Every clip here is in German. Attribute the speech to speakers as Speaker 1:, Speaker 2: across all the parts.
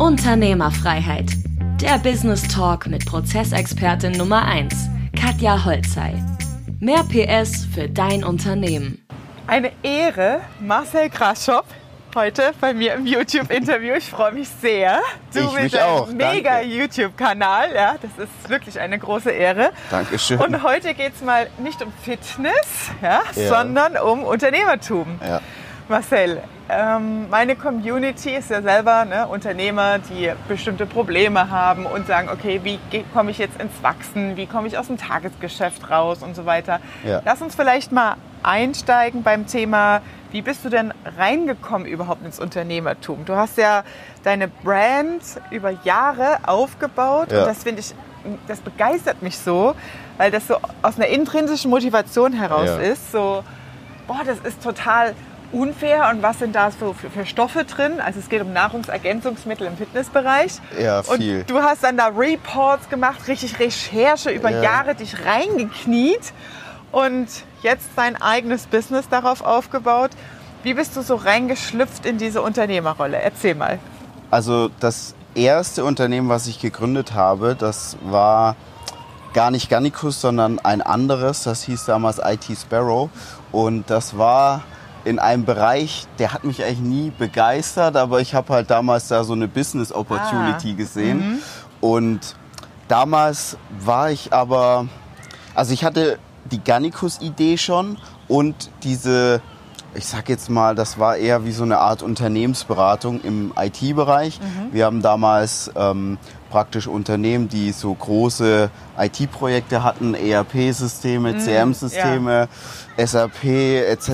Speaker 1: Unternehmerfreiheit. Der Business Talk mit Prozessexpertin Nummer 1, Katja Holzei. Mehr PS für dein Unternehmen.
Speaker 2: Eine Ehre, Marcel Kraschop heute bei mir im YouTube-Interview. Ich freue mich sehr.
Speaker 3: Du ich mit deinem
Speaker 2: mega YouTube-Kanal. Ja, das ist wirklich eine große Ehre.
Speaker 3: Dankeschön.
Speaker 2: Und heute geht es mal nicht um Fitness, ja, ja. sondern um Unternehmertum. Ja. Marcel, ähm, meine Community ist ja selber ne, Unternehmer, die bestimmte Probleme haben und sagen, okay, wie komme ich jetzt ins Wachsen, wie komme ich aus dem Tagesgeschäft raus und so weiter. Ja. Lass uns vielleicht mal einsteigen beim Thema, wie bist du denn reingekommen überhaupt ins Unternehmertum? Du hast ja deine Brand über Jahre aufgebaut ja. und das finde ich, das begeistert mich so, weil das so aus einer intrinsischen Motivation heraus ja. ist, so, boah, das ist total unfair und was sind da so für, für, Stoffe drin? Also es geht um Nahrungsergänzungsmittel im Fitnessbereich.
Speaker 3: Ja, viel.
Speaker 2: Und du hast dann da Reports gemacht, richtig Recherche über ja. Jahre dich reingekniet und jetzt dein eigenes Business darauf aufgebaut. Wie bist du so reingeschlüpft in diese Unternehmerrolle? Erzähl mal.
Speaker 3: Also das erste Unternehmen, was ich gegründet habe, das war gar nicht Garnicus, sondern ein anderes. Das hieß damals IT Sparrow. Und das war in einem Bereich, der hat mich eigentlich nie begeistert, aber ich habe halt damals da so eine Business Opportunity ah. gesehen. Mhm. Und damals war ich aber, also ich hatte die Garnicus-Idee schon und diese, ich sag jetzt mal, das war eher wie so eine Art Unternehmensberatung im IT-Bereich. Mhm. Wir haben damals ähm, praktisch Unternehmen, die so große IT-Projekte hatten, ERP-Systeme, mhm, CM-Systeme, ja. SAP etc.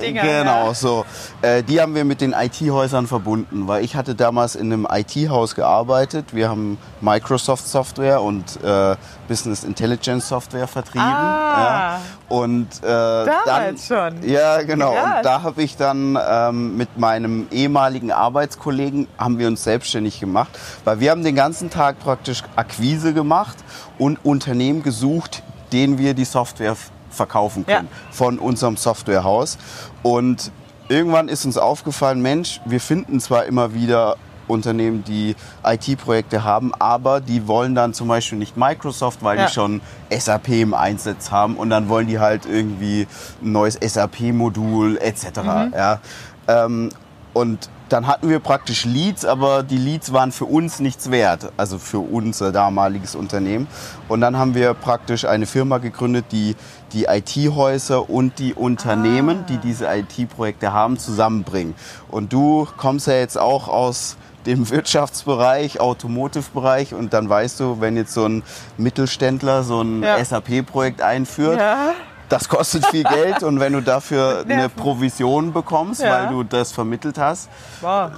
Speaker 3: Genau, ja. so. Äh, die haben wir mit den IT-Häusern verbunden, weil ich hatte damals in einem IT-Haus gearbeitet. Wir haben Microsoft Software und äh, Business Intelligence Software vertrieben.
Speaker 2: Ah,
Speaker 3: ja. Und äh, dann,
Speaker 2: schon.
Speaker 3: Ja, genau. Krass. Und da habe ich dann ähm, mit meinem ehemaligen Arbeitskollegen haben wir uns selbstständig gemacht, weil wir haben den ganzen Tag praktisch Akquise gemacht und Unternehmen gesucht, denen wir die Software verkaufen können ja. von unserem Softwarehaus. Und irgendwann ist uns aufgefallen, Mensch, wir finden zwar immer wieder Unternehmen, die IT-Projekte haben, aber die wollen dann zum Beispiel nicht Microsoft, weil ja. die schon SAP im Einsatz haben und dann wollen die halt irgendwie ein neues SAP-Modul etc. Mhm. Ja. Ähm, und dann hatten wir praktisch Leads, aber die Leads waren für uns nichts wert, also für unser damaliges Unternehmen. Und dann haben wir praktisch eine Firma gegründet, die die IT-Häuser und die Unternehmen, ah. die diese IT-Projekte haben, zusammenbringen. Und du kommst ja jetzt auch aus dem Wirtschaftsbereich, Automotive-Bereich und dann weißt du, wenn jetzt so ein Mittelständler so ein ja. SAP-Projekt einführt, ja das kostet viel Geld und wenn du dafür eine Provision bekommst, ja. weil du das vermittelt hast, wow.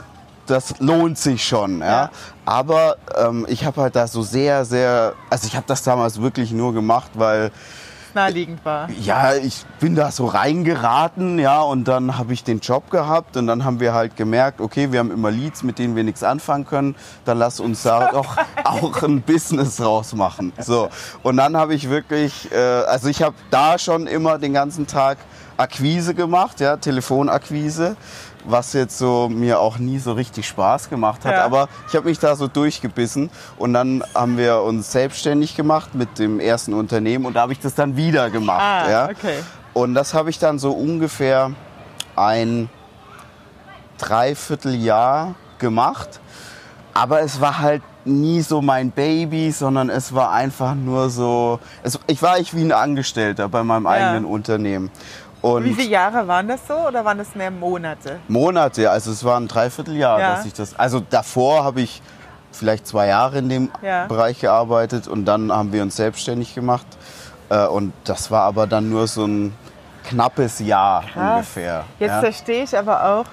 Speaker 3: das lohnt sich schon. Ja. ja. Aber ähm, ich habe halt da so sehr, sehr, also ich habe das damals wirklich nur gemacht, weil
Speaker 2: naheliegend war.
Speaker 3: Ja, ich bin da so reingeraten, ja, und dann habe ich den Job gehabt und dann haben wir halt gemerkt, okay, wir haben immer Leads, mit denen wir nichts anfangen können, dann lass uns da doch auch ein Business rausmachen. So, und dann habe ich wirklich, äh, also ich habe da schon immer den ganzen Tag Akquise gemacht, ja, Telefonakquise was jetzt so mir auch nie so richtig Spaß gemacht hat. Ja. Aber ich habe mich da so durchgebissen und dann haben wir uns selbstständig gemacht mit dem ersten Unternehmen und da habe ich das dann wieder gemacht. Ah, ja.
Speaker 2: okay.
Speaker 3: Und das habe ich dann so ungefähr ein Dreivierteljahr gemacht. Aber es war halt nie so mein Baby, sondern es war einfach nur so. Es, ich war ich wie ein Angestellter bei meinem ja. eigenen Unternehmen.
Speaker 2: Und Wie viele Jahre waren das so oder waren das mehr Monate?
Speaker 3: Monate, also es war ein Dreivierteljahr, ja. dass ich das. Also davor habe ich vielleicht zwei Jahre in dem ja. Bereich gearbeitet und dann haben wir uns selbstständig gemacht. Äh, und das war aber dann nur so ein knappes Jahr Krass. ungefähr.
Speaker 2: Jetzt ja. verstehe ich aber auch,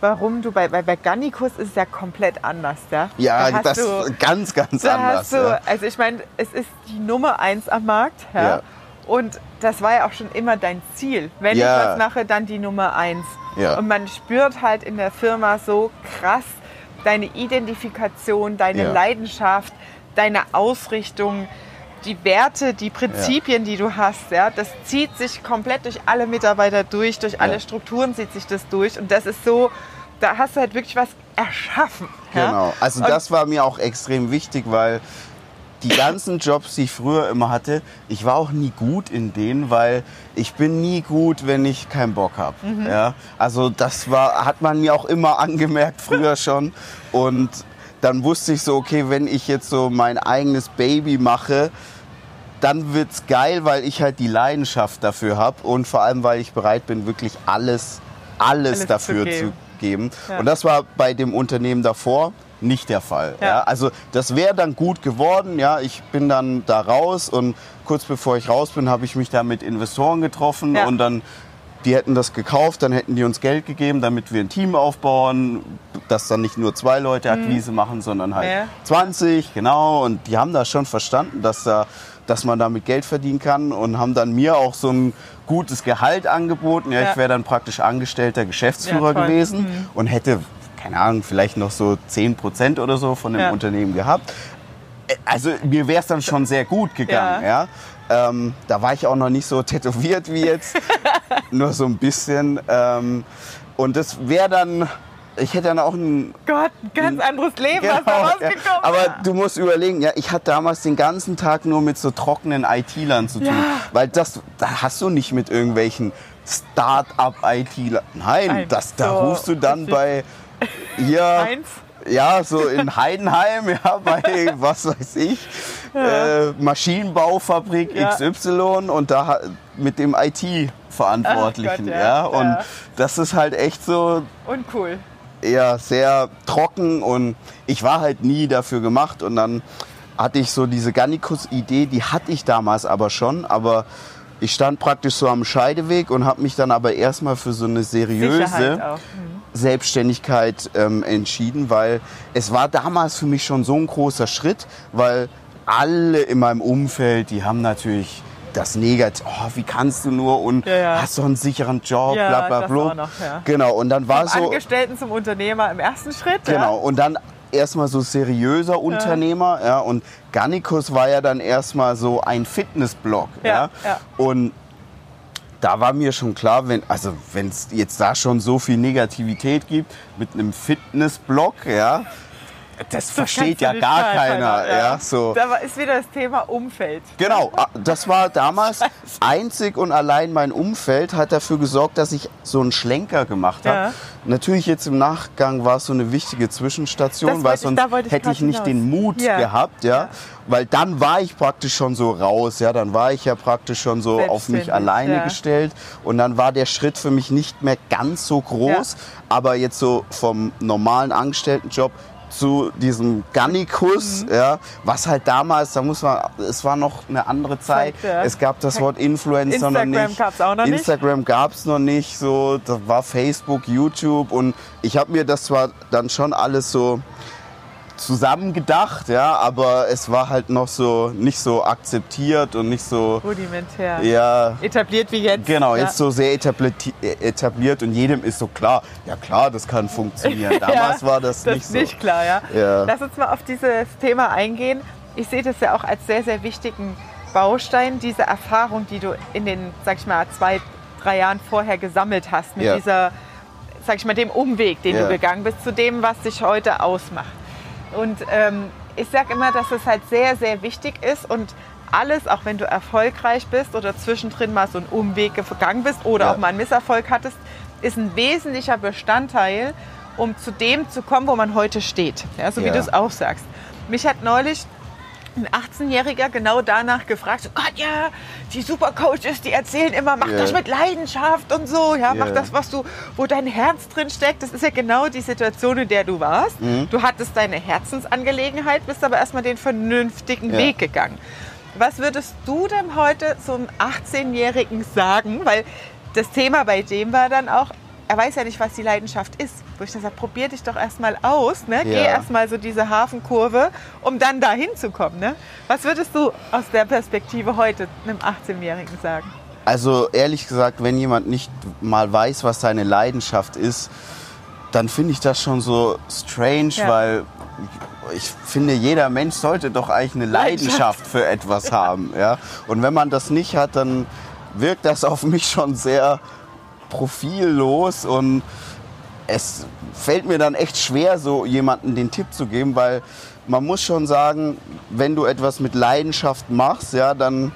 Speaker 2: warum du bei, bei, bei Gannikus ist es ja komplett anders, ja?
Speaker 3: Ja, da das ist ganz, ganz da anders.
Speaker 2: Du, ja. Also ich meine, es ist die Nummer eins am Markt, ja. ja. Und das war ja auch schon immer dein Ziel. Wenn ja. ich was mache, dann die Nummer eins. Ja. Und man spürt halt in der Firma so krass deine Identifikation, deine ja. Leidenschaft, deine Ausrichtung, die Werte, die Prinzipien, die du hast. Ja, das zieht sich komplett durch alle Mitarbeiter durch, durch alle Strukturen zieht sich das durch. Und das ist so da hast du halt wirklich was erschaffen.
Speaker 3: Genau. Also und das war mir auch extrem wichtig, weil die ganzen Jobs, die ich früher immer hatte, ich war auch nie gut in denen, weil ich bin nie gut, wenn ich keinen Bock habe. Mhm. Ja? Also das war, hat man mir auch immer angemerkt früher schon. Und dann wusste ich so, okay, wenn ich jetzt so mein eigenes Baby mache, dann wird's geil, weil ich halt die Leidenschaft dafür habe und vor allem, weil ich bereit bin, wirklich alles, alles, alles dafür zu geben. Zu geben. Ja. Und das war bei dem Unternehmen davor nicht der Fall. Ja. ja. Also das wäre dann gut geworden. Ja, ich bin dann da raus und kurz bevor ich raus bin, habe ich mich da mit Investoren getroffen ja. und dann die hätten das gekauft, dann hätten die uns Geld gegeben, damit wir ein Team aufbauen, dass dann nicht nur zwei Leute mhm. Akquise mhm. machen, sondern halt ja. 20, genau. Und die haben das schon verstanden, dass, da, dass man damit Geld verdienen kann und haben dann mir auch so ein gutes Gehalt angeboten. Ja, ja. ich wäre dann praktisch angestellter Geschäftsführer ja, gewesen mhm. und hätte keine Ahnung, vielleicht noch so 10 Prozent oder so von dem ja. Unternehmen gehabt. Also mir wäre es dann schon sehr gut gegangen. Ja. ja. Ähm, da war ich auch noch nicht so tätowiert wie jetzt, nur so ein bisschen. Ähm, und das wäre dann, ich hätte dann auch ein...
Speaker 2: Gott, ein ganz anderes Leben, genau, was da rausgekommen ja.
Speaker 3: Aber du musst überlegen, ja, ich hatte damals den ganzen Tag nur mit so trockenen IT-Lern zu tun. Weil das, da hast du nicht mit irgendwelchen Start-up-IT-Lern. Nein, Nein, das, da so rufst du dann bei hier, Eins. ja, so in Heidenheim, ja, bei was weiß ich, ja. äh, Maschinenbaufabrik. XY und da mit dem IT-Verantwortlichen, ja. ja. Und das ist halt echt so.
Speaker 2: Uncool.
Speaker 3: Ja, sehr trocken und ich war halt nie dafür gemacht und dann hatte ich so diese Gannikus-Idee, die hatte ich damals aber schon, aber ich stand praktisch so am Scheideweg und habe mich dann aber erstmal für so eine seriöse. Selbstständigkeit ähm, entschieden, weil es war damals für mich schon so ein großer Schritt, weil alle in meinem Umfeld, die haben natürlich das Negativ, oh, wie kannst du nur und ja, ja. hast doch einen sicheren Job, ja, bla bla bla. Noch, ja. Genau, und dann war Vom so.
Speaker 2: Angestellten zum Unternehmer im ersten Schritt.
Speaker 3: Genau, und dann erstmal so seriöser Unternehmer, ja, und Gannikus war ja dann erstmal so ein Fitnessblog, ja, ja. Und da war mir schon klar, wenn also wenn es jetzt da schon so viel Negativität gibt mit einem Fitnessblog, ja, das, das versteht ja gar keiner. keiner ja. ja. so.
Speaker 2: Da ist wieder das Thema Umfeld.
Speaker 3: Genau, ah, das war damals einzig und allein mein Umfeld hat dafür gesorgt, dass ich so einen Schlenker gemacht habe. Ja. Natürlich jetzt im Nachgang war es so eine wichtige Zwischenstation, weil sonst ich, hätte ich nicht hinaus. den Mut ja. gehabt, ja? weil dann war ich praktisch schon so raus, ja, dann war ich ja praktisch schon so auf mich alleine gestellt und dann war der Schritt für mich nicht mehr ganz so groß, aber jetzt so vom normalen Angestelltenjob zu diesem Gannikus, mhm. ja, was halt damals, da muss man, es war noch eine andere Zeit. Es gab das Wort Influencer
Speaker 2: Instagram
Speaker 3: noch nicht.
Speaker 2: Gab's auch noch
Speaker 3: Instagram gab es noch nicht. So, das war Facebook, YouTube und ich habe mir das zwar dann schon alles so zusammengedacht, ja, aber es war halt noch so nicht so akzeptiert und nicht so
Speaker 2: rudimentär.
Speaker 3: Ja,
Speaker 2: etabliert wie jetzt.
Speaker 3: Genau, ja. jetzt so sehr etabliert, etabliert und jedem ist so klar, ja klar, das kann funktionieren. Damals ja, war das, das nicht so.
Speaker 2: nicht klar, ja. ja. Lass uns mal auf dieses Thema eingehen. Ich sehe das ja auch als sehr sehr wichtigen Baustein, diese Erfahrung, die du in den, sag ich mal, zwei, drei Jahren vorher gesammelt hast mit dieser sag ich mal, dem Umweg, den du gegangen bist, zu dem, was dich heute ausmacht. Und ähm, ich sage immer, dass es halt sehr, sehr wichtig ist und alles, auch wenn du erfolgreich bist oder zwischendrin mal so einen Umweg gegangen bist oder ja. auch mal einen Misserfolg hattest, ist ein wesentlicher Bestandteil, um zu dem zu kommen, wo man heute steht. Ja, so wie du es auch sagst. Mich hat neulich ein 18-Jähriger genau danach gefragt, so, Gott, ja, die Supercoaches, die erzählen immer, mach yeah. das mit Leidenschaft und so, ja, yeah. mach das, was du, wo dein Herz drin steckt. Das ist ja genau die Situation, in der du warst. Mhm. Du hattest deine Herzensangelegenheit, bist aber erstmal den vernünftigen ja. Weg gegangen. Was würdest du denn heute so einem 18-Jährigen sagen? Weil das Thema bei dem war dann auch, er weiß ja nicht, was die Leidenschaft ist. Wo ich dann sage, probier dich doch erstmal aus, ne? Ja. geh erstmal so diese Hafenkurve, um dann da hinzukommen. Ne? Was würdest du aus der Perspektive heute einem 18-Jährigen sagen?
Speaker 3: Also ehrlich gesagt, wenn jemand nicht mal weiß, was seine Leidenschaft ist, dann finde ich das schon so strange, ja. weil ich finde, jeder Mensch sollte doch eigentlich eine Leidenschaft für etwas haben. Ja? Und wenn man das nicht hat, dann wirkt das auf mich schon sehr profillos und es fällt mir dann echt schwer, so jemanden den Tipp zu geben, weil man muss schon sagen, wenn du etwas mit Leidenschaft machst, ja, dann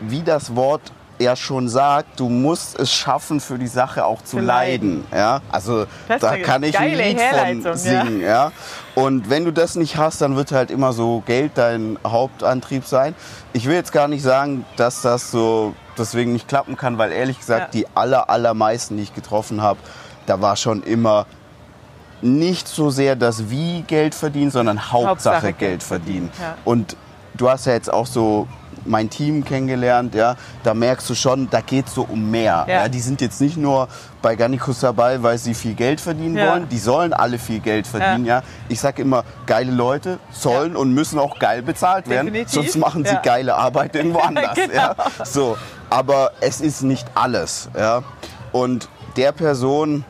Speaker 3: wie das Wort ja schon sagt, du musst es schaffen, für die Sache auch zu, leiden. leiden. Ja? Also da kann ich ein Lied von singen. Ja. ja. Und wenn du das nicht hast, dann wird halt immer so Geld dein Hauptantrieb sein. Ich will jetzt gar nicht sagen, dass das so deswegen nicht klappen kann, weil ehrlich gesagt, ja. die aller, allermeisten, die ich getroffen habe, da war schon immer nicht so sehr das Wie Geld verdienen, sondern Hauptsache, Hauptsache Geld, Geld verdienen. Ja. Und du hast ja jetzt auch so mein Team kennengelernt, ja, da merkst du schon, da geht es so um mehr. Ja. ja. die sind jetzt nicht nur bei Garnicus dabei, weil sie viel Geld verdienen ja. wollen, die sollen alle viel Geld verdienen. Ja. ja. Ich sage immer, geile Leute sollen und müssen auch geil bezahlt werden, Definitiv. sonst machen sie geile Arbeit irgendwo anders. genau. ja. So, aber es ist nicht alles. Ja. Und der Person,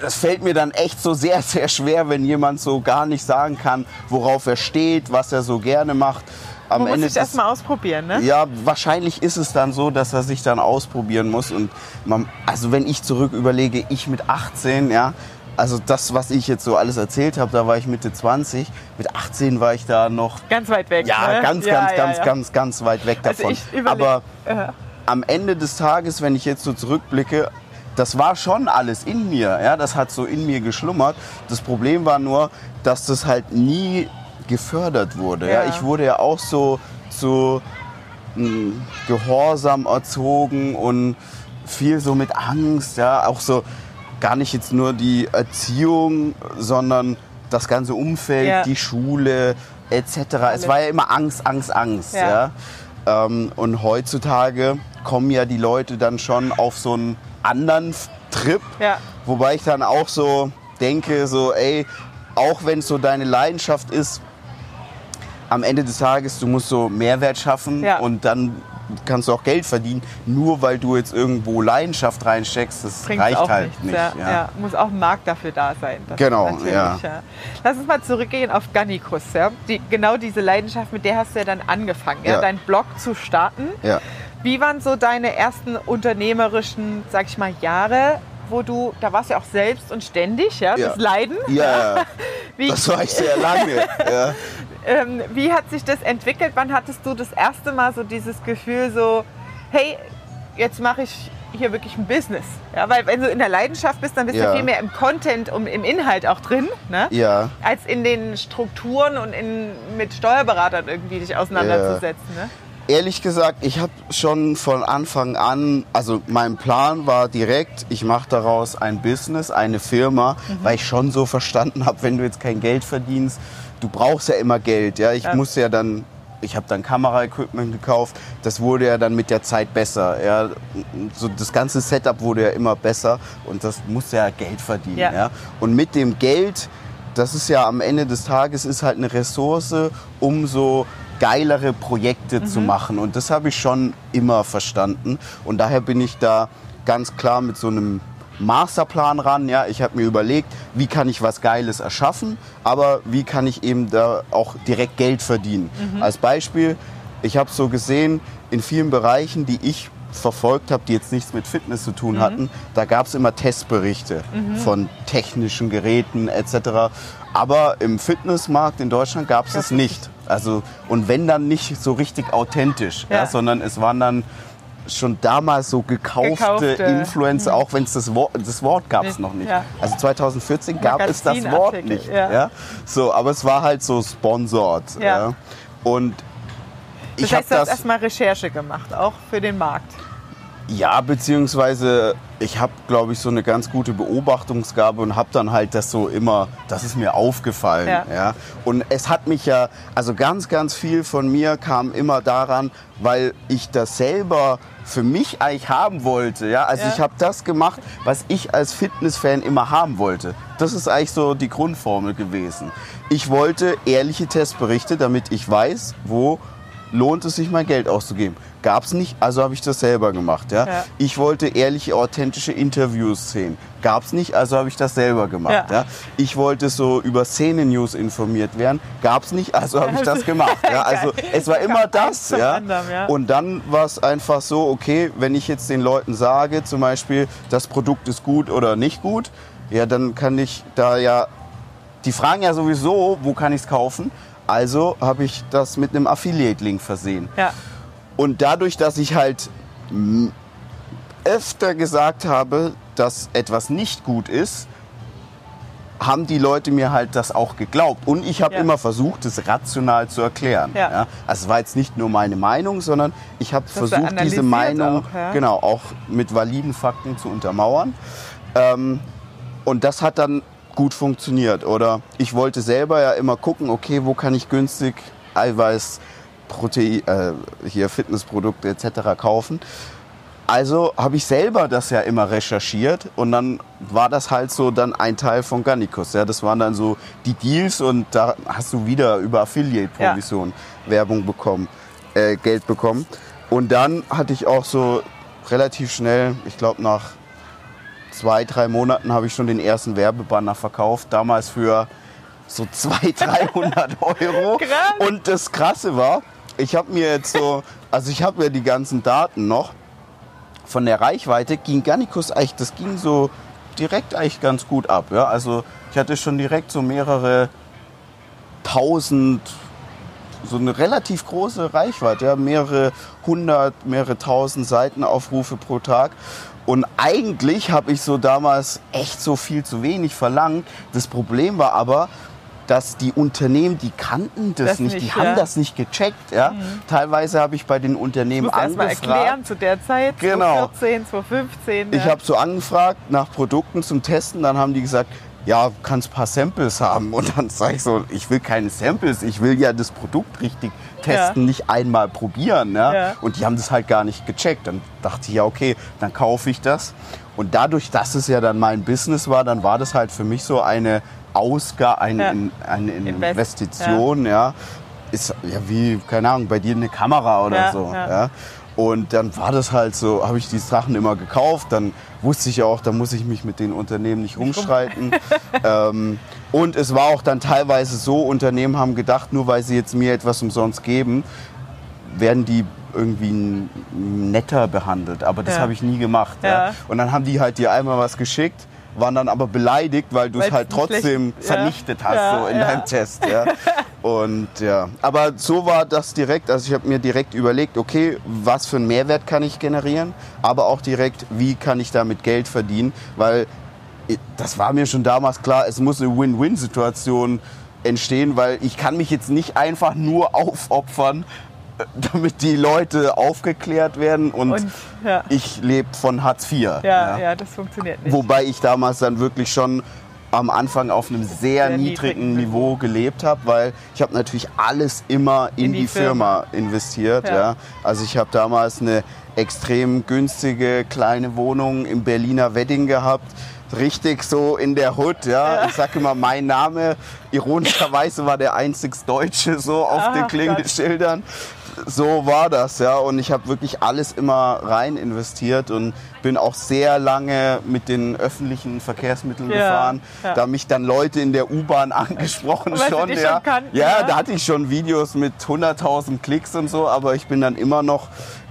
Speaker 3: das fällt mir dann echt so sehr, sehr schwer, wenn jemand so gar nicht sagen kann, worauf er steht, was er so gerne macht
Speaker 2: am Man Ende. Muss sich erstmal ausprobieren, ne?
Speaker 3: Ja, wahrscheinlich ist es dann so, dass er sich dann ausprobieren muss. Und man, also wenn ich zurück überlege, ich mit 18, ja, also das, was ich jetzt so alles erzählt habe, da war ich Mitte 20. Mit 18 war ich da noch.
Speaker 2: Ganz weit weg.
Speaker 3: Ja,
Speaker 2: ne?
Speaker 3: ganz, ja, ganz, ja, ganz, ja. ganz, ganz weit weg also davon. Also Aber uh am Ende des Tages, wenn ich jetzt so zurückblicke, das war schon alles in mir. Ja, das hat so in mir geschlummert. Das Problem war nur, dass das halt nie gefördert wurde. Ja. Ich wurde ja auch so, so mh, hm, gehorsam erzogen und viel so mit Angst, ja, auch so gar nicht jetzt nur die Erziehung, sondern das ganze Umfeld, ja. die Schule etc. Es war ja immer Angst, Angst, Angst. Ja. ja. Ähm, und heutzutage kommen ja die Leute dann schon auf so einen anderen Trip, ja. wobei ich dann auch so denke, so ey, auch wenn es so deine Leidenschaft ist, am Ende des Tages, du musst so Mehrwert schaffen ja. und dann kannst du auch Geld verdienen, nur weil du jetzt irgendwo Leidenschaft reinsteckst, das Bringt's reicht halt nichts, nicht.
Speaker 2: Ja, ja. ja, muss auch ein Markt dafür da sein.
Speaker 3: genau, ja.
Speaker 2: Lass uns mal zurückgehen auf Gannikus. Ja? Die, genau diese Leidenschaft, mit der hast du ja dann angefangen, ja. deinen Blog zu starten. Ja. Wie waren so deine ersten unternehmerischen, sag ich mal, Jahre? wo du, da warst du ja auch selbst und ständig, ja, das Leiden.
Speaker 3: Ja, Wie, das war ich sehr lange. ja.
Speaker 2: Ähm, wie hat sich das entwickelt? Wann hattest du das erste Mal so dieses Gefühl, so, hey, jetzt mache ich hier wirklich ein Business? Ja, weil wenn du in der Leidenschaft bist, dann bist ja. du viel mehr im Content und im Inhalt auch drin, ne?
Speaker 3: ja.
Speaker 2: als in den Strukturen und in, mit Steuerberatern irgendwie dich auseinanderzusetzen. Ne?
Speaker 3: Ehrlich gesagt, ich habe schon von Anfang an, also mein Plan war direkt, ich mache daraus ein Business, eine Firma, mhm. weil ich schon so verstanden habe, wenn du jetzt kein Geld verdienst, du brauchst ja immer Geld. Ja, ich ja. muss ja dann, ich habe dann Kameraequipment gekauft. Das wurde ja dann mit der Zeit besser. Ja, so das ganze Setup wurde ja immer besser und das muss ja Geld verdienen. Ja. ja. Und mit dem Geld, das ist ja am Ende des Tages ist halt eine Ressource, um so geilere Projekte mhm. zu machen. Und das habe ich schon immer verstanden. Und daher bin ich da ganz klar mit so einem Masterplan ran. Ja, ich habe mir überlegt, wie kann ich was Geiles erschaffen, aber wie kann ich eben da auch direkt Geld verdienen. Mhm. Als Beispiel, ich habe so gesehen, in vielen Bereichen, die ich verfolgt habe, die jetzt nichts mit Fitness zu tun mhm. hatten, da gab es immer Testberichte mhm. von technischen Geräten etc. Aber im Fitnessmarkt in Deutschland gab es es nicht. Also und wenn dann nicht so richtig authentisch, ja. Ja, sondern es waren dann schon damals so gekaufte, gekaufte. Influencer, mhm. auch wenn es das Wort, das Wort gab es noch nicht. Ja. Also 2014 gab es das Wort nicht. Ja. ja. So, aber es war halt so sponsored. Ja. Und
Speaker 2: ich habe das erstmal Recherche gemacht, auch für den Markt.
Speaker 3: Ja, beziehungsweise ich habe, glaube ich, so eine ganz gute Beobachtungsgabe und habe dann halt das so immer, das ist mir aufgefallen. Ja. ja. Und es hat mich ja, also ganz, ganz viel von mir kam immer daran, weil ich das selber für mich eigentlich haben wollte. Ja? Also ja. ich habe das gemacht, was ich als Fitnessfan immer haben wollte. Das ist eigentlich so die Grundformel gewesen. Ich wollte ehrliche Testberichte, damit ich weiß, wo lohnt es sich, mein Geld auszugeben. Gab es nicht, also habe ich das selber gemacht. Ja? ja? Ich wollte ehrliche, authentische Interviews sehen. Gab es nicht, also habe ich das selber gemacht. Ja. ja? Ich wollte so über Szene-News informiert werden. Gab es nicht, also habe ich das gemacht. Ja? Also es war immer das. Ja? Anderem, Und dann war es einfach so, okay, wenn ich jetzt den Leuten sage, zum Beispiel, das Produkt ist gut oder nicht gut, ja, dann kann ich da ja, die fragen ja sowieso, wo kann ich es kaufen? Also habe ich das mit einem Affiliate-Link versehen. Ja. Und dadurch, dass ich halt öfter gesagt habe, dass etwas nicht gut ist, haben die Leute mir halt das auch geglaubt. Und ich habe ja. immer versucht, es rational zu erklären. Ja. Ja. Also es war jetzt nicht nur meine Meinung, sondern ich habe versucht, diese Meinung auch, ja. genau auch mit validen Fakten zu untermauern. Ähm, und das hat dann gut funktioniert. Oder ich wollte selber ja immer gucken, okay, wo kann ich günstig Eiweiß Protein, äh, hier Fitnessprodukte etc. kaufen. Also habe ich selber das ja immer recherchiert und dann war das halt so dann ein Teil von Gannikus. Ja, das waren dann so die Deals und da hast du wieder über Affiliate-Provision ja. Werbung bekommen, äh, Geld bekommen. Und dann hatte ich auch so relativ schnell, ich glaube nach zwei, drei Monaten habe ich schon den ersten Werbebanner verkauft. Damals für so 200, 300 Euro. Krass. Und das Krasse war, ich habe mir jetzt so, also ich habe ja die ganzen Daten noch. Von der Reichweite ging Garnicus eigentlich, das ging so direkt eigentlich ganz gut ab. Ja? Also ich hatte schon direkt so mehrere tausend, so eine relativ große Reichweite, ja? mehrere hundert, mehrere tausend Seitenaufrufe pro Tag. Und eigentlich habe ich so damals echt so viel zu wenig verlangt. Das Problem war aber, dass die Unternehmen, die kannten das, das nicht, nicht, die ja. haben das nicht gecheckt. Ja? Mhm. Teilweise habe ich bei den Unternehmen angefragt.
Speaker 2: Erklären zu der Zeit, genau. 2014, 2015.
Speaker 3: Ja. Ich habe so angefragt nach Produkten zum Testen, dann haben die gesagt, ja, kannst ein paar Samples haben. Und dann sage ich so, ich will keine Samples, ich will ja das Produkt richtig testen, ja. nicht einmal probieren. Ja? ja? Und die haben das halt gar nicht gecheckt. Dann dachte ich, ja, okay, dann kaufe ich das. Und dadurch, dass es ja dann mein Business war, dann war das halt für mich so eine Ausgabe, eine, ja. eine Investition, ja. Ist ja wie, keine Ahnung, bei dir eine Kamera oder so. Ja. Und dann war das halt so, habe ich die Sachen immer gekauft. Dann wusste ich auch, da muss ich mich mit den Unternehmen nicht rumstreiten. ähm, und es war auch dann teilweise so, Unternehmen haben gedacht, nur weil sie jetzt mir etwas umsonst geben, werden die irgendwie netter behandelt. Aber das ja. habe ich nie gemacht. Ja. Ja. Und dann haben die halt dir einmal was geschickt waren dann aber beleidigt, weil du es halt trotzdem schlecht, vernichtet ja. hast ja, so in ja. deinem Test. Ja. Und ja, aber so war das direkt. Also ich habe mir direkt überlegt, okay, was für einen Mehrwert kann ich generieren, aber auch direkt, wie kann ich damit Geld verdienen, weil das war mir schon damals klar, es muss eine Win-Win-Situation entstehen, weil ich kann mich jetzt nicht einfach nur aufopfern damit die Leute aufgeklärt werden und, und ja. ich lebe von Hartz IV.
Speaker 2: Ja, ja, ja, das funktioniert nicht.
Speaker 3: Wobei ich damals dann wirklich schon am Anfang auf einem sehr, sehr niedrigen Niveau Niveau gelebt habe, weil ich habe natürlich alles immer in, in die, die, Firma, Firma investiert. Ja. ja. Also ich habe damals eine extrem günstige kleine Wohnung im Berliner Wedding gehabt richtig so in der Hut, ja. ja. Ich sage immer, mein Name, ironischerweise war der einzig Deutsche so auf Ach, den Klingelschildern so war das, ja. Und ich habe wirklich alles immer rein investiert und bin auch sehr lange mit den öffentlichen Verkehrsmitteln ja, gefahren. Ja. Da mich dann Leute in der U-Bahn angesprochen schon. Ja. Schon kannten, ja, da hatte ich schon Videos mit 100.000 Klicks und so, aber ich bin dann immer noch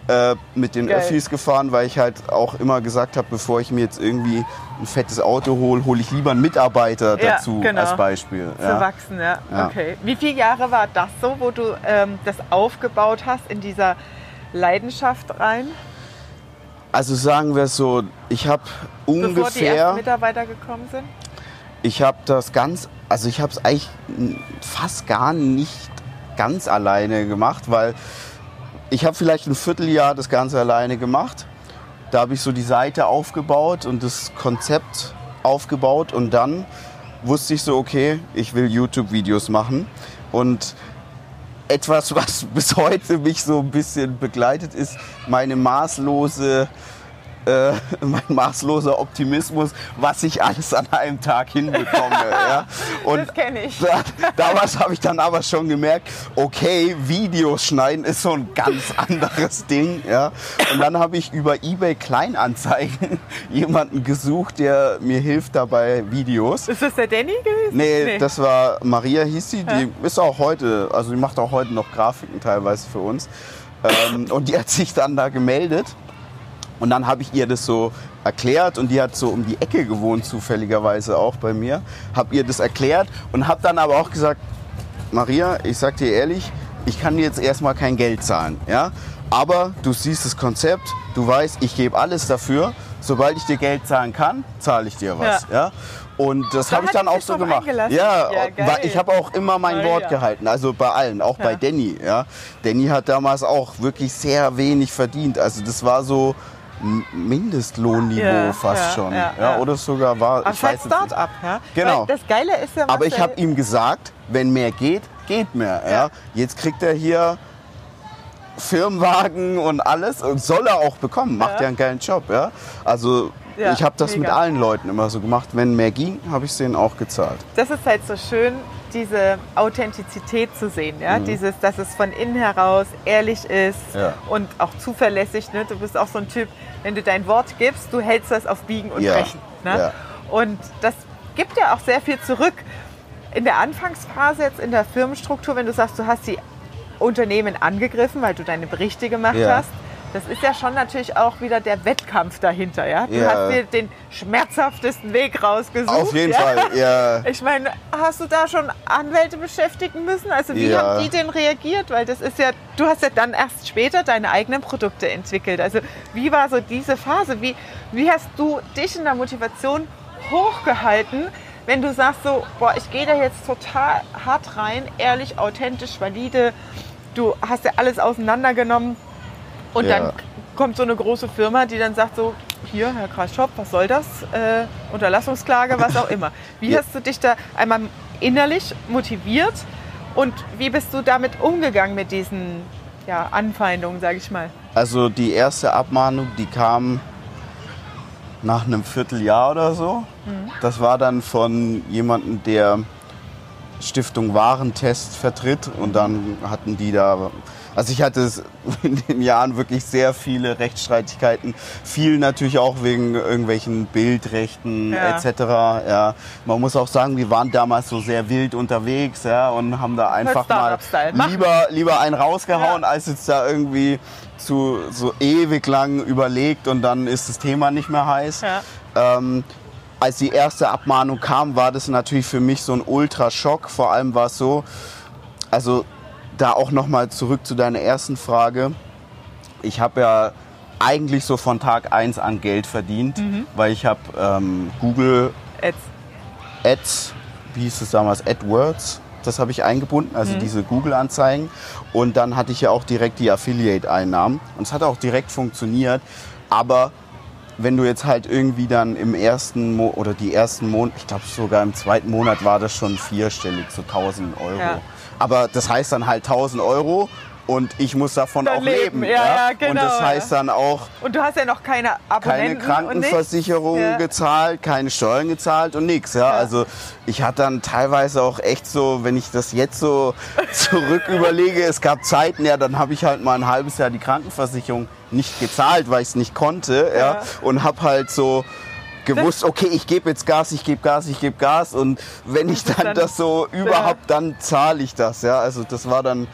Speaker 3: äh, mit den Geil. Öffis gefahren, weil ich halt auch immer gesagt habe, bevor ich mir jetzt irgendwie ein fettes Auto hole, hole ich lieber einen Mitarbeiter ja, dazu genau. als Beispiel.
Speaker 2: Zu ja. wachsen, ja. ja. Okay. Wie viele Jahre war das so, wo du ähm, das aufgebaut hast in dieser Leidenschaft rein?
Speaker 3: Also sagen wir es so, ich habe ungefähr... Bevor die ersten
Speaker 2: Mitarbeiter gekommen sind?
Speaker 3: Ich habe das ganz, also ich habe es eigentlich fast gar nicht ganz alleine gemacht, weil ich habe vielleicht ein Vierteljahr das Ganze alleine gemacht. Da habe ich so die Seite aufgebaut und das Konzept aufgebaut und dann wusste ich so, okay, ich will YouTube-Videos machen. Und etwas, was bis heute mich so ein bisschen begleitet, ist meine maßlose äh, mein maßloser Optimismus, was ich alles an einem Tag hinbekomme. ja.
Speaker 2: Und das kenne ich.
Speaker 3: Da, damals habe ich dann aber schon gemerkt, okay, Videos schneiden ist so ein ganz anderes Ding. Ja. Und dann habe ich über eBay Kleinanzeigen jemanden gesucht, der mir hilft dabei Videos.
Speaker 2: Ist das der Danny gewesen?
Speaker 3: Nee, nee. das war Maria hieß sie, die ja. ist auch heute, also die macht auch heute noch Grafiken teilweise für uns. Ähm, und die hat sich dann da gemeldet. Und dann habe ich ihr das so erklärt und die hat so um die Ecke gewohnt, zufälligerweise auch bei mir. Habe ihr das erklärt und habe dann aber auch gesagt, Maria, ich sag dir ehrlich, ich kann dir jetzt erstmal kein Geld zahlen. Ja? Aber du siehst das Konzept, du weißt, ich gebe alles dafür. Sobald ich dir Geld zahlen kann, zahle ich dir was. Ja. ja? Und das habe ich dann auch so gemacht. Ja, ja ich habe auch immer mein Wort ja. gehalten. Also bei allen, auch bei Danny. Ja. Danny hat damals auch wirklich sehr wenig verdient. Also das war so Mindestlohnniveau ja, fast ja, schon. Ja, ja, Oder sogar war.
Speaker 2: Aber ich weiß Start-up, ja.
Speaker 3: Genau.
Speaker 2: Weil das Geile ist ja.
Speaker 3: Aber ich habe ihm gesagt, wenn mehr geht, geht mehr. Ja. Jetzt kriegt er hier Firmenwagen und alles und soll er auch bekommen. Macht ja einen geilen Job. Ja. Also ich habe das mega. mit allen Leuten immer so gemacht. Wenn mehr ging, habe ich es denen auch gezahlt.
Speaker 2: Das ist halt so schön, diese Authentizität zu sehen. Ja? Mhm. Dieses, dass es von innen heraus ehrlich ist ja. und auch zuverlässig. Ne? Du bist auch so ein Typ, wenn du dein Wort gibst, du hältst das auf Biegen und ja. Brechen. Ne? Und das gibt ja auch sehr viel zurück. In der Anfangsphase jetzt in der Firmenstruktur, wenn du sagst, du hast die Unternehmen angegriffen, weil du deine Berichte gemacht hast, das ist ja schon natürlich auch wieder der Wettkampf dahinter, ja? Du ja. hast dir den schmerzhaftesten Weg rausgesucht.
Speaker 3: Auf jeden
Speaker 2: ja?
Speaker 3: Fall, ja.
Speaker 2: Ich meine, hast du da schon Anwälte beschäftigen müssen? Also wie ja. haben die denn reagiert? Weil das ist ja, du hast ja dann erst später deine eigenen Produkte entwickelt. Also wie war so diese Phase? Wie, wie hast du dich in der Motivation hochgehalten, wenn du sagst so, boah, ich gehe da jetzt total hart rein, ehrlich, authentisch, valide, du hast ja alles auseinandergenommen und ja. dann kommt so eine große Firma, die dann sagt so, hier, Herr Kraschop, was soll das? Äh, Unterlassungsklage, was auch immer. Wie ja. hast du dich da einmal innerlich motiviert und wie bist du damit umgegangen mit diesen ja, Anfeindungen, sage ich mal?
Speaker 3: Also die erste Abmahnung, die kam nach einem Vierteljahr oder so. Mhm. Das war dann von jemandem, der Stiftung Warentest vertritt und dann hatten die da also ich hatte in den Jahren wirklich sehr viele Rechtsstreitigkeiten. Viel natürlich auch wegen irgendwelchen Bildrechten ja. etc. Ja, man muss auch sagen, wir waren damals so sehr wild unterwegs ja, und haben da einfach mal lieber, lieber einen rausgehauen, ja. als jetzt da irgendwie zu so ewig lang überlegt und dann ist das Thema nicht mehr heiß. Ja. Ähm, als die erste Abmahnung kam, war das natürlich für mich so ein Ultraschock. Vor allem war es so, also da auch nochmal zurück zu deiner ersten Frage. Ich habe ja eigentlich so von Tag 1 an Geld verdient, mhm. weil ich habe ähm, Google Ads. Ads, wie hieß es damals, AdWords, das habe ich eingebunden, also mhm. diese Google-Anzeigen. Und dann hatte ich ja auch direkt die Affiliate-Einnahmen. Und es hat auch direkt funktioniert. Aber wenn du jetzt halt irgendwie dann im ersten Mo oder die ersten Monate, ich glaube sogar im zweiten Monat war das schon vierstellig, so 1000 Euro. Ja. Aber das heißt dann halt 1000 Euro und ich muss davon dann auch leben. leben. Ja, ja. genau. Und das heißt dann auch.
Speaker 2: Und du hast ja noch keine Abonnenten
Speaker 3: Keine Krankenversicherung ja. gezahlt, keine Steuern gezahlt und nichts. Ja? ja? Also ich hatte dann teilweise auch echt so, wenn ich das jetzt so zurück überlege, es gab Zeiten, ja, dann habe ich halt mal ein halbes Jahr die Krankenversicherung nicht gezahlt, weil ich es nicht konnte. Ja? Und habe halt so gewusst, okay, ich gebe jetzt Gas, ich gebe Gas, ich gebe Gas und wenn ich dann, dann das so überhaupt, dann zahle ich das. Ja, also das war dann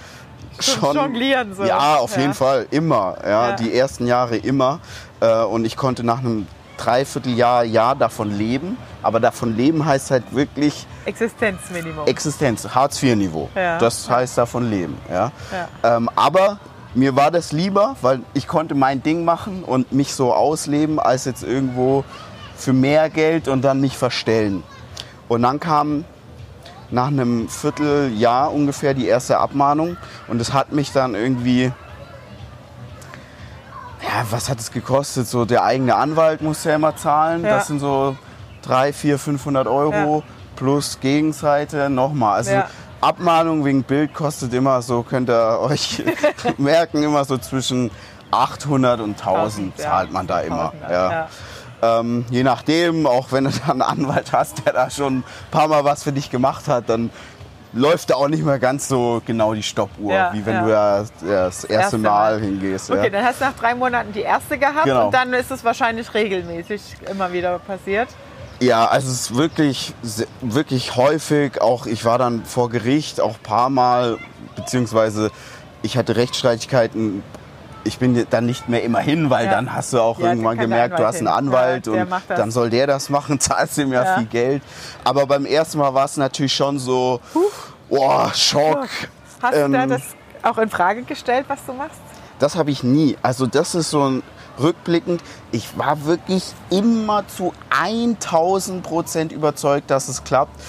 Speaker 3: schon
Speaker 2: jonglieren so.
Speaker 3: Ja, auf ja. jeden Fall immer. Ja, ja, die ersten Jahre immer äh, und ich konnte nach einem Dreivierteljahr Jahr davon leben, aber davon leben heißt halt wirklich
Speaker 2: Existenzminimum.
Speaker 3: Existenz, Hartz IV Niveau. Ja. Das heißt davon leben. Ja. Ähm, aber mir war das lieber, weil ich konnte mein Ding machen und mich so ausleben, als jetzt irgendwo für mehr Geld und dann mich verstellen. Und dann kam nach einem Vierteljahr ungefähr die erste Abmahnung und es hat mich dann irgendwie, ja, was hat es gekostet? So der eigene Anwalt muss ja immer zahlen. Ja. Das sind so 3, 4, 500 Euro ja. plus Gegenseite nochmal. Also ja. Abmahnung wegen Bild kostet immer so, könnt ihr euch merken, immer so zwischen 800 und 1000 zahlt man da immer. Ja. Ähm, je nachdem, auch wenn du dann einen Anwalt hast, der da schon ein paar Mal was für dich gemacht hat, dann läuft da auch nicht mehr ganz so genau die Stoppuhr, ja, wie wenn ja. du ja das erste, erste Mal, Mal hingehst.
Speaker 2: Okay, dann hast du nach drei Monaten die erste gehabt genau. und dann ist es wahrscheinlich regelmäßig immer wieder passiert.
Speaker 3: Ja, also es ist wirklich, wirklich häufig. Auch ich war dann vor Gericht auch ein paar Mal, beziehungsweise ich hatte Rechtsstreitigkeiten ich bin dann nicht mehr immer hin, weil ja. dann hast du auch ja, irgendwann gemerkt, du hast einen Anwalt ja, und dann soll der das machen, zahlst ihm ja, viel Geld. Aber beim ersten Mal war es natürlich schon so, boah, Schock.
Speaker 2: Hast ähm, du da ähm, das auch in Frage gestellt, was du machst?
Speaker 3: Das habe ich nie. Also das ist so ein rückblickend, ich war wirklich immer zu 1000 Prozent überzeugt, dass es klappt.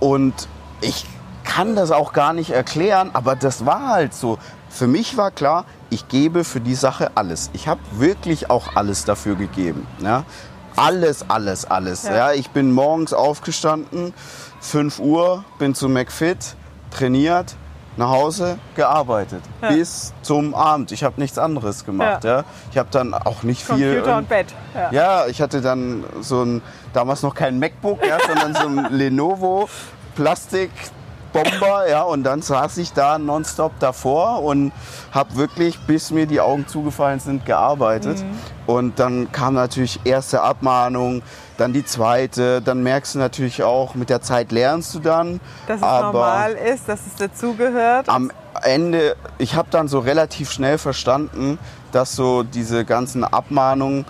Speaker 3: Und ich kann das auch gar nicht erklären, aber das war halt so. Für mich war klar, ich gebe für die Sache alles. Ich habe wirklich auch alles dafür gegeben. Ja? Alles, alles, alles. Ja. ja. ich bin morgens aufgestanden, 5 Uhr, bin zu McFit, trainiert, nach Hause gearbeitet ja. bis zum Abend. Ich habe nichts anderes gemacht. Ja. ja. Ich habe dann auch nicht
Speaker 2: Computer
Speaker 3: viel.
Speaker 2: Computer und Bett.
Speaker 3: Ja. ja. ich hatte dann so ein damals noch kein MacBook, sondern so ein Lenovo Plastik Bomber, ja, und dann saß ich da nonstop davor und habe wirklich, bis mir die Augen zugefallen sind, gearbeitet. Mhm. Und dann kam natürlich erste Abmahnung, dann die zweite, dann merkst du natürlich auch, mit der Zeit lernst du dann.
Speaker 2: Dass es normal ist, dass es dazugehört.
Speaker 3: Am Ende, ich habe dann so relativ schnell verstanden, dass so diese ganzen Abmahnungen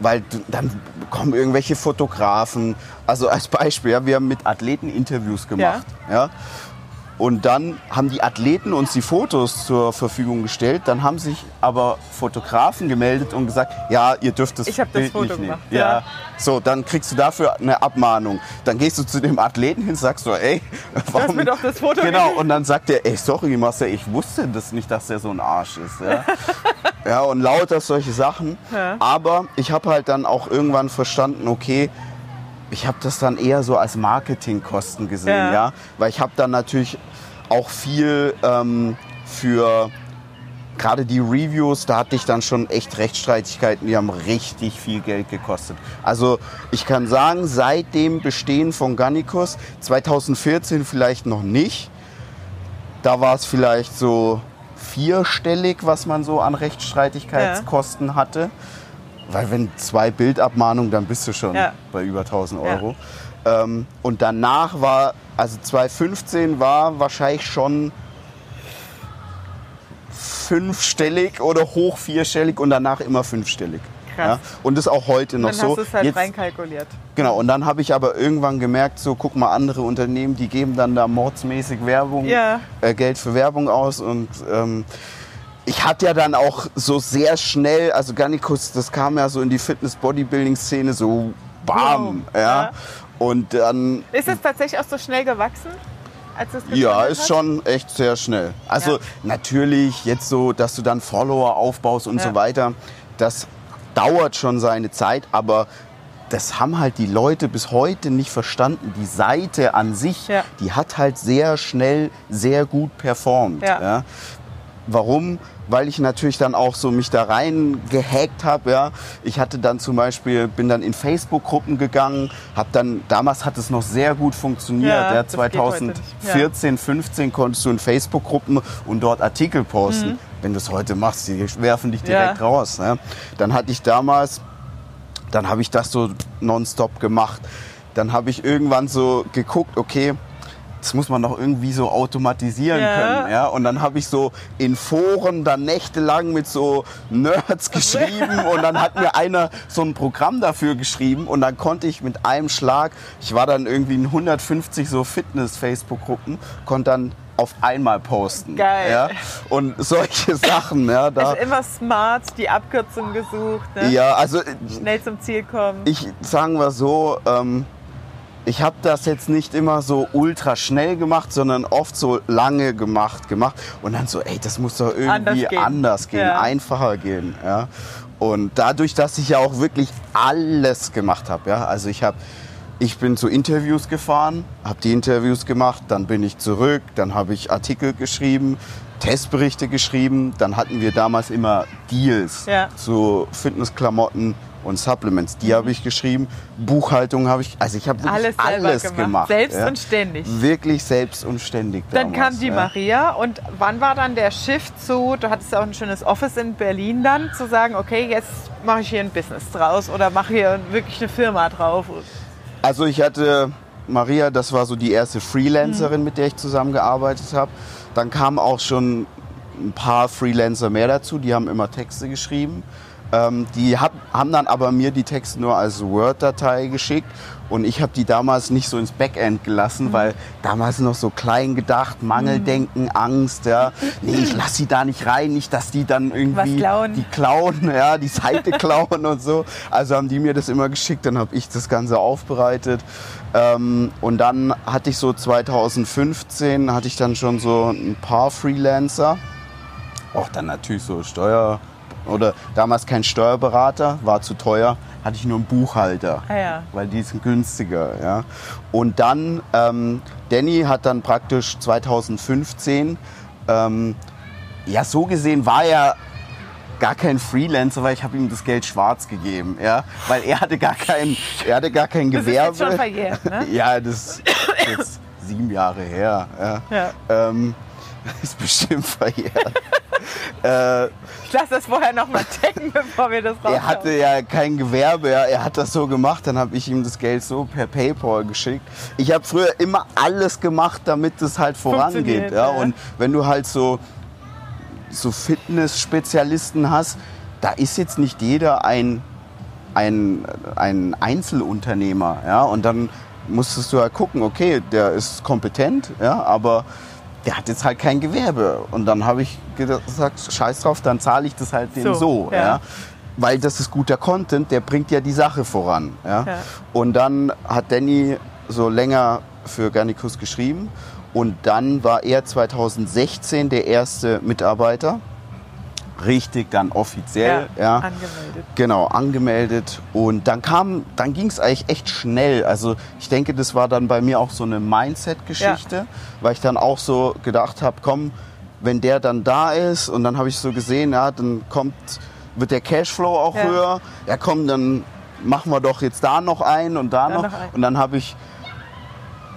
Speaker 3: weil dann kommen irgendwelche Fotografen. Also als Beispiel, ja, wir haben mit Athleten Interviews gemacht. Ja. ja. Und dann haben die Athleten uns die Fotos zur Verfügung gestellt. Dann haben sich aber Fotografen gemeldet und gesagt, ja, ihr dürft das
Speaker 2: ich Bild das Foto
Speaker 3: nicht
Speaker 2: gemacht,
Speaker 3: nehmen. Ja. ja. So, dann kriegst du dafür eine Abmahnung. Dann gehst du zu dem Athleten hin, sagst du, ey,
Speaker 2: warum? Du mir doch das Foto
Speaker 3: Genau. Und dann sagt er, ey, sorry, Marcel, ich wusste das nicht, dass der so ein Arsch ist. Ja, ja und lauter solche Sachen. Ja. Aber ich habe halt dann auch irgendwann verstanden, okay, ich habe das dann eher so als Marketingkosten gesehen, ja. ja? Weil ich habe dann natürlich auch viel ähm, für gerade die Reviews, da hatte ich dann schon echt Rechtsstreitigkeiten, die haben richtig viel Geld gekostet. Also ich kann sagen, seit dem Bestehen von Gannikus, 2014 vielleicht noch nicht, da war es vielleicht so vierstellig, was man so an Rechtsstreitigkeitskosten ja. hatte. Weil wenn zwei Bildabmahnungen, dann bist du schon ja. bei über 1000 Euro. Ja. Ähm, und danach war, also 2015 war wahrscheinlich schon fünfstellig oder hoch vierstellig und danach immer fünfstellig. Krass. Ja? Und das ist auch heute noch
Speaker 2: dann
Speaker 3: so.
Speaker 2: Hast du es halt Jetzt, reinkalkuliert.
Speaker 3: Genau, und dann habe ich aber irgendwann gemerkt, so guck mal, andere Unternehmen, die geben dann da mordsmäßig Werbung, äh, Geld für Werbung aus und ähm, ich hatte ja dann auch so sehr schnell, also Gannikus, das kam ja so in die Fitness-Bodybuilding-Szene so bam, ja. ja. Und dann.
Speaker 2: Ist es tatsächlich auch so schnell gewachsen?
Speaker 3: Ja, ist hast? schon echt sehr schnell. Also ja. natürlich jetzt so, dass du dann Follower aufbaust und ja. so weiter, das dauert schon seine Zeit, aber das haben halt die Leute bis heute nicht verstanden. Die Seite an sich, ja. die hat halt sehr schnell, sehr gut performt. Ja. Warum? weil ich natürlich dann auch so mich da rein gehackt habe. Ja. Ich hatte dann zum Beispiel, bin dann in Facebook-Gruppen gegangen, habe dann, damals hat es noch sehr gut funktioniert. Ja, ja 2014, ja. 15 konntest du in Facebook-Gruppen und dort Artikel posten. Mhm. Wenn du es heute machst, die werfen dich direkt ja. raus. Ne. Dann hatte ich damals, dann habe ich das so nonstop gemacht. Dann habe ich irgendwann so geguckt, okay, das muss man doch irgendwie so automatisieren ja. können. Ja? Und dann habe ich so in Foren dann nächtelang mit so Nerds geschrieben und dann hat mir einer so ein Programm dafür geschrieben und dann konnte ich mit einem Schlag, ich war dann irgendwie in 150 so Fitness-Facebook-Gruppen, konnte dann auf einmal posten.
Speaker 2: Geil.
Speaker 3: Ja? Und solche Sachen. Ja,
Speaker 2: da also immer smart, die Abkürzung gesucht. Ne?
Speaker 3: Ja, also.
Speaker 2: Schnell zum Ziel kommen.
Speaker 3: Ich sagen wir so, ähm, ich habe das jetzt nicht immer so ultra schnell gemacht, sondern oft so lange gemacht, gemacht und dann so, ey, das muss doch irgendwie anders gehen, anders gehen ja. einfacher gehen. Ja. Und dadurch, dass ich ja auch wirklich alles gemacht habe, ja, also ich habe ich bin zu Interviews gefahren, habe die Interviews gemacht, dann bin ich zurück, dann habe ich Artikel geschrieben, Testberichte geschrieben, dann hatten wir damals immer Deals ja. zu Fitnessklamotten und Supplements. Die habe ich geschrieben. Buchhaltung habe ich, also ich habe wirklich alles, alles gemacht. gemacht.
Speaker 2: Selbst ja. und ständig.
Speaker 3: Wirklich selbst und ständig.
Speaker 2: Dann kam die ja. Maria und wann war dann der Shift zu, du hattest auch ein schönes Office in Berlin dann, zu sagen, okay, jetzt mache ich hier ein Business draus oder mache hier wirklich eine Firma drauf?
Speaker 3: Also ich hatte Maria, das war so die erste Freelancerin, mhm. mit der ich zusammengearbeitet habe. Dann kamen auch schon ein paar Freelancer mehr dazu, die haben immer Texte geschrieben. Ähm, die hab, haben dann aber mir die Texte nur als Word-Datei geschickt und ich habe die damals nicht so ins Backend gelassen, mhm. weil damals noch so klein gedacht, Mangeldenken, mhm. Angst, ja. Nee, ich lasse sie da nicht rein, nicht, dass die dann irgendwie
Speaker 2: klauen.
Speaker 3: die klauen, ja, die Seite klauen und so. Also haben die mir das immer geschickt, dann habe ich das Ganze aufbereitet. Ähm, und dann hatte ich so 2015, hatte ich dann schon so ein paar Freelancer. Auch dann natürlich so Steuer oder damals kein Steuerberater, war zu teuer, hatte ich nur einen Buchhalter,
Speaker 2: ah ja.
Speaker 3: weil die sind günstiger. Ja. Und dann, ähm, Danny hat dann praktisch 2015, ähm, ja so gesehen war er gar kein Freelancer, weil ich habe ihm das Geld schwarz gegeben, ja, weil er hatte gar kein, er hatte gar kein Gewerbe. Das ist
Speaker 2: jetzt schon verjährt, ne?
Speaker 3: ja, das ist jetzt sieben Jahre her. Ja. ja. Ähm, ist bestimmt verjährt.
Speaker 2: Äh, ich lasse das vorher noch mal checken, bevor wir das
Speaker 3: rausschauen. Er hatte ja kein Gewerbe, ja. er hat das so gemacht, dann habe ich ihm das Geld so per Paypal geschickt. Ich habe früher immer alles gemacht, damit es halt vorangeht. Ja. Und wenn du halt so, so Fitness-Spezialisten hast, da ist jetzt nicht jeder ein, ein, ein Einzelunternehmer. Ja. Und dann musstest du halt gucken, okay, der ist kompetent, ja, aber der hat jetzt halt kein Gewerbe. Und dann habe ich gesagt, scheiß drauf, dann zahle ich das halt dem so. so ja. ja. Weil das ist guter Content, der bringt ja die Sache voran. Ja. ja. Und dann hat Danny so länger für Garnicus geschrieben. Und dann war er 2016 der erste Mitarbeiter richtig dann offiziell. Ja, ja,
Speaker 2: angemeldet.
Speaker 3: Genau, angemeldet. Und dann kam, dann ging es eigentlich echt schnell. Also ich denke, das war dann bei mir auch so eine Mindset-Geschichte, ja. weil ich dann auch so gedacht habe, komm, wenn der dann da ist und dann habe ich so gesehen, ja, dann kommt, wird der Cashflow auch ja. höher. Ja, komm, dann machen wir doch jetzt da noch ein und da, da noch. noch ein. Und dann habe ich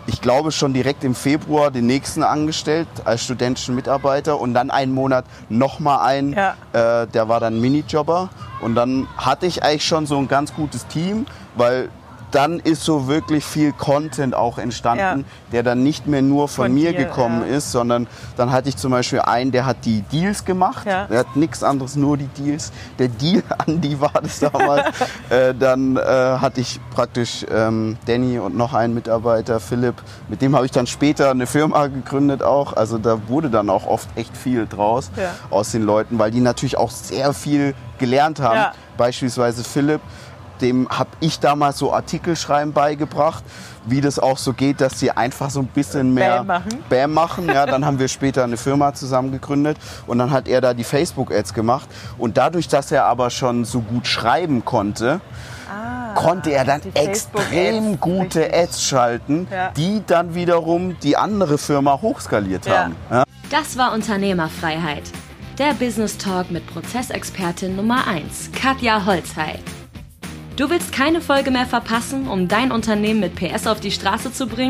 Speaker 3: ich glaube, schon direkt im Februar den nächsten angestellt als studentischen Mitarbeiter und dann einen Monat nochmal einen, ja. äh, der war dann Minijobber. Und dann hatte ich eigentlich schon so ein ganz gutes Team, weil dann ist so wirklich viel Content auch entstanden, ja. der dann nicht mehr nur von, von mir dir, gekommen ja. ist, sondern dann hatte ich zum Beispiel einen, der hat die Deals gemacht. Ja. Der hat nichts anderes, nur die Deals. Der Deal an die war das damals. äh, dann äh, hatte ich praktisch ähm, Danny und noch einen Mitarbeiter, Philipp. Mit dem habe ich dann später eine Firma gegründet auch. Also da wurde dann auch oft echt viel draus aus den Leuten, weil die natürlich auch sehr viel gelernt haben. Beispielsweise Philipp dem habe ich damals so Artikelschreiben beigebracht, wie das auch so geht, dass sie einfach so ein bisschen mehr
Speaker 2: Bam machen.
Speaker 3: Bam machen. Ja, dann haben wir später eine Firma zusammen gegründet und dann hat er da die Facebook-Ads gemacht. Und dadurch, dass er aber schon so gut schreiben konnte, ah, konnte er dann extrem gute richtig. Ads schalten, ja. die dann wiederum die andere Firma hochskaliert ja. haben. Ja?
Speaker 1: Das war Unternehmerfreiheit. Der Business Talk mit Prozessexpertin Nummer 1, Katja Holzhey. Du willst keine Folge mehr verpassen, um dein Unternehmen mit PS auf die Straße zu bringen?